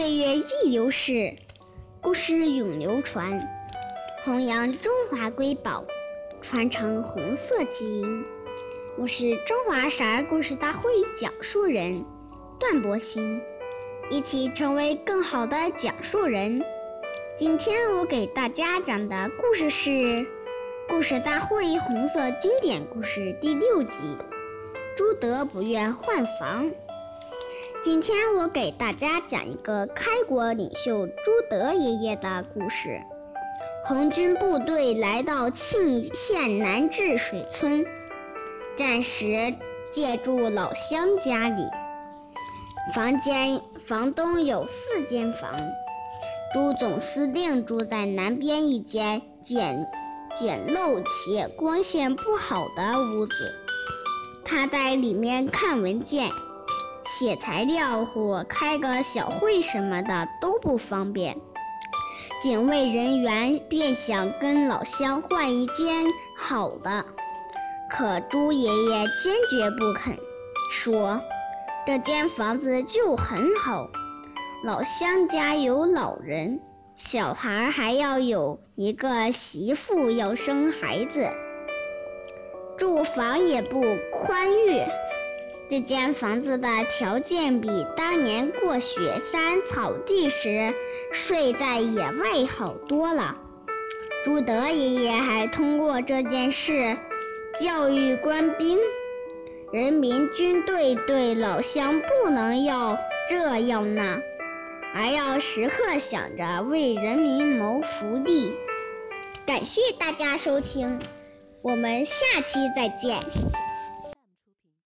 岁月易流逝，故事永流传，弘扬中华瑰宝，传承红色基因。我是中华少儿故事大会讲述人段博鑫，一起成为更好的讲述人。今天我给大家讲的故事是《故事大会红色经典故事》第六集：朱德不愿换房。今天我给大家讲一个开国领袖朱德爷爷的故事。红军部队来到沁县南治水村，暂时借住老乡家里。房间房东有四间房，朱总司令住在南边一间简简陋且光线不好的屋子，他在里面看文件。写材料或开个小会什么的都不方便，警卫人员便想跟老乡换一间好的，可朱爷爷坚决不肯，说这间房子就很好，老乡家有老人，小孩还要有一个媳妇要生孩子，住房也不宽裕。这间房子的条件比当年过雪山草地时睡在野外好多了。朱德爷爷还通过这件事教育官兵：人民军队对老乡不能要这要那，而要时刻想着为人民谋福利。感谢大家收听，我们下期再见。